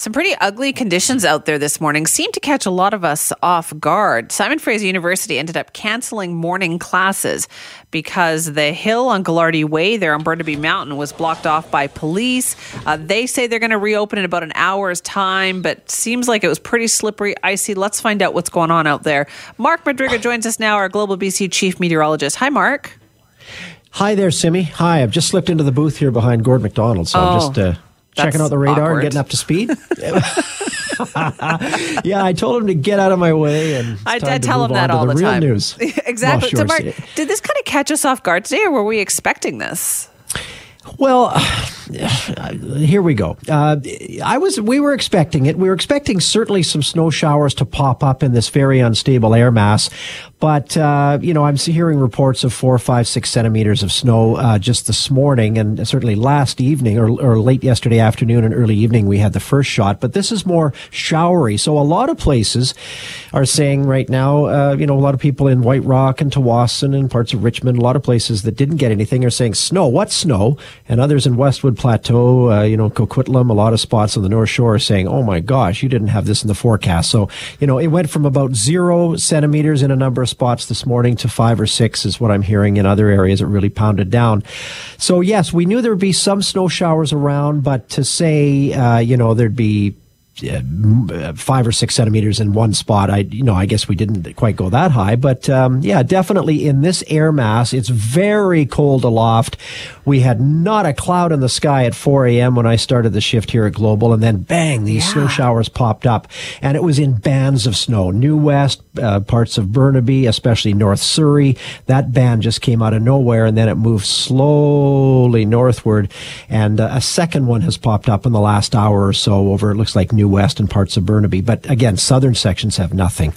Some pretty ugly conditions out there this morning seem to catch a lot of us off guard. Simon Fraser University ended up canceling morning classes because the hill on Gaglardi Way there on Burnaby Mountain was blocked off by police. Uh, they say they're going to reopen in about an hour's time, but seems like it was pretty slippery, icy. Let's find out what's going on out there. Mark Madryga joins us now, our Global BC chief meteorologist. Hi, Mark. Hi there, Simi. Hi, I've just slipped into the booth here behind Gord McDonald, so oh. I'm just uh, checking out the radar awkward. and getting up to speed. yeah, I told him to get out of my way, and I, I tell him that all the, the time. News. exactly. Well, sure. So, Mark, did this kind of catch us off guard today, or were we expecting this? Well, here we go. Uh, I was. We were expecting it. We were expecting certainly some snow showers to pop up in this very unstable air mass, but uh, you know, I'm hearing reports of four, five, six centimeters of snow uh, just this morning, and certainly last evening or, or, late yesterday afternoon and early evening we had the first shot. But this is more showery. So a lot of places are saying right now, uh, you know, a lot of people in White Rock and Tsawwassen and parts of Richmond, a lot of places that didn't get anything are saying snow. What snow? And others in Westwood Plateau, uh, you know, Coquitlam, a lot of spots on the North Shore saying, "Oh my gosh, you didn't have this in the forecast." So you know, it went from about zero centimeters in a number of spots this morning to five or six is what I'm hearing in other areas. It really pounded down. So yes, we knew there would be some snow showers around, but to say, uh, you know, there'd be five or six centimeters in one spot. I, you know, I guess we didn't quite go that high, but um, yeah, definitely in this air mass, it's very cold aloft. We had not a cloud in the sky at 4 a.m. when I started the shift here at Global, and then bang, these yeah. snow showers popped up, and it was in bands of snow. New West, uh, parts of Burnaby, especially North Surrey, that band just came out of nowhere, and then it moved slowly northward, and uh, a second one has popped up in the last hour or so over. It looks like New West and parts of Burnaby. But again, southern sections have nothing.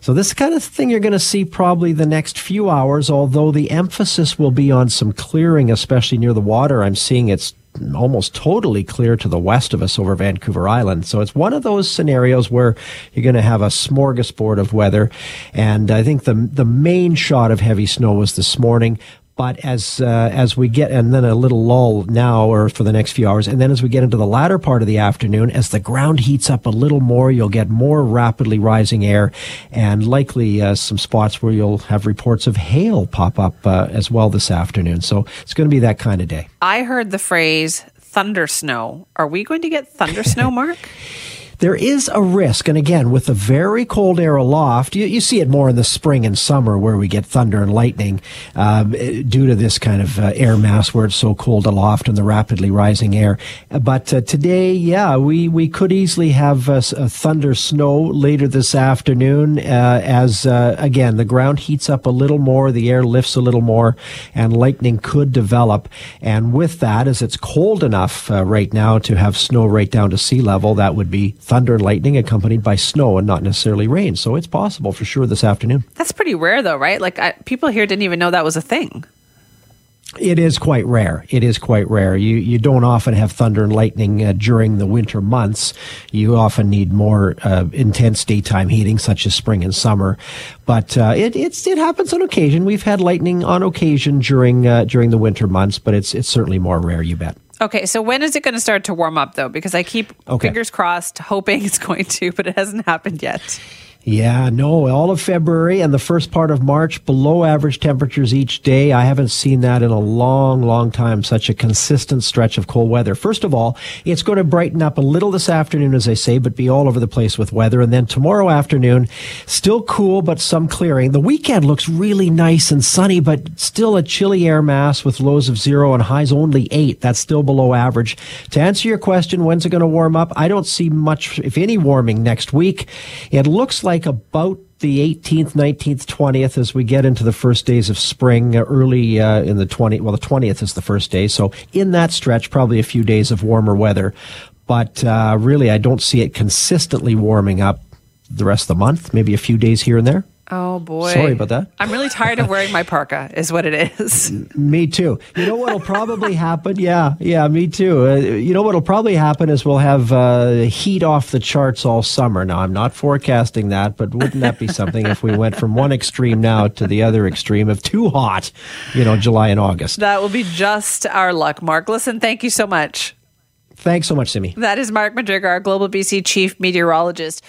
So this kind of thing you're going to see probably the next few hours, although the emphasis will be on some clearing, especially near the water. I'm seeing it's almost totally clear to the west of us over Vancouver Island. So it's one of those scenarios where you're going to have a smorgasbord of weather. And I think the the main shot of heavy snow was this morning. But as uh, as we get, and then a little lull now, or for the next few hours, and then as we get into the latter part of the afternoon, as the ground heats up a little more, you'll get more rapidly rising air, and likely uh, some spots where you'll have reports of hail pop up uh, as well this afternoon. So it's going to be that kind of day. I heard the phrase thunder snow. Are we going to get thunder snow, Mark? There is a risk. And again, with the very cold air aloft, you, you see it more in the spring and summer where we get thunder and lightning um, due to this kind of uh, air mass where it's so cold aloft and the rapidly rising air. But uh, today, yeah, we, we could easily have a, a thunder snow later this afternoon uh, as, uh, again, the ground heats up a little more, the air lifts a little more, and lightning could develop. And with that, as it's cold enough uh, right now to have snow right down to sea level, that would be thunder and lightning accompanied by snow and not necessarily rain. So it's possible for sure this afternoon. That's pretty rare, though, right? Like I, people here didn't even know that was a thing. It is quite rare. It is quite rare. You you don't often have thunder and lightning uh, during the winter months. You often need more uh, intense daytime heating, such as spring and summer. But uh, it it's, it happens on occasion. We've had lightning on occasion during uh, during the winter months, but it's it's certainly more rare. You bet. Okay, so when is it going to start to warm up though? Because I keep okay. fingers crossed, hoping it's going to, but it hasn't happened yet. Yeah, no, all of February and the first part of March, below average temperatures each day. I haven't seen that in a long, long time, such a consistent stretch of cold weather. First of all, it's going to brighten up a little this afternoon, as I say, but be all over the place with weather. And then tomorrow afternoon, still cool, but some clearing. The weekend looks really nice and sunny, but still a chilly air mass with lows of zero and highs only eight. That's still below average. To answer your question, when's it going to warm up? I don't see much, if any, warming next week. It looks like like about the 18th, 19th, 20th as we get into the first days of spring, uh, early uh, in the 20th. Well, the 20th is the first day. So in that stretch, probably a few days of warmer weather. But uh, really, I don't see it consistently warming up the rest of the month, maybe a few days here and there. Oh boy. Sorry about that. I'm really tired of wearing my parka, is what it is. Me too. You know what'll probably happen? Yeah, yeah, me too. Uh, you know what'll probably happen is we'll have uh, heat off the charts all summer. Now, I'm not forecasting that, but wouldn't that be something if we went from one extreme now to the other extreme of too hot, you know, July and August? That will be just our luck, Mark. Listen, thank you so much. Thanks so much, Simi. That is Mark Madryga, our Global BC Chief Meteorologist.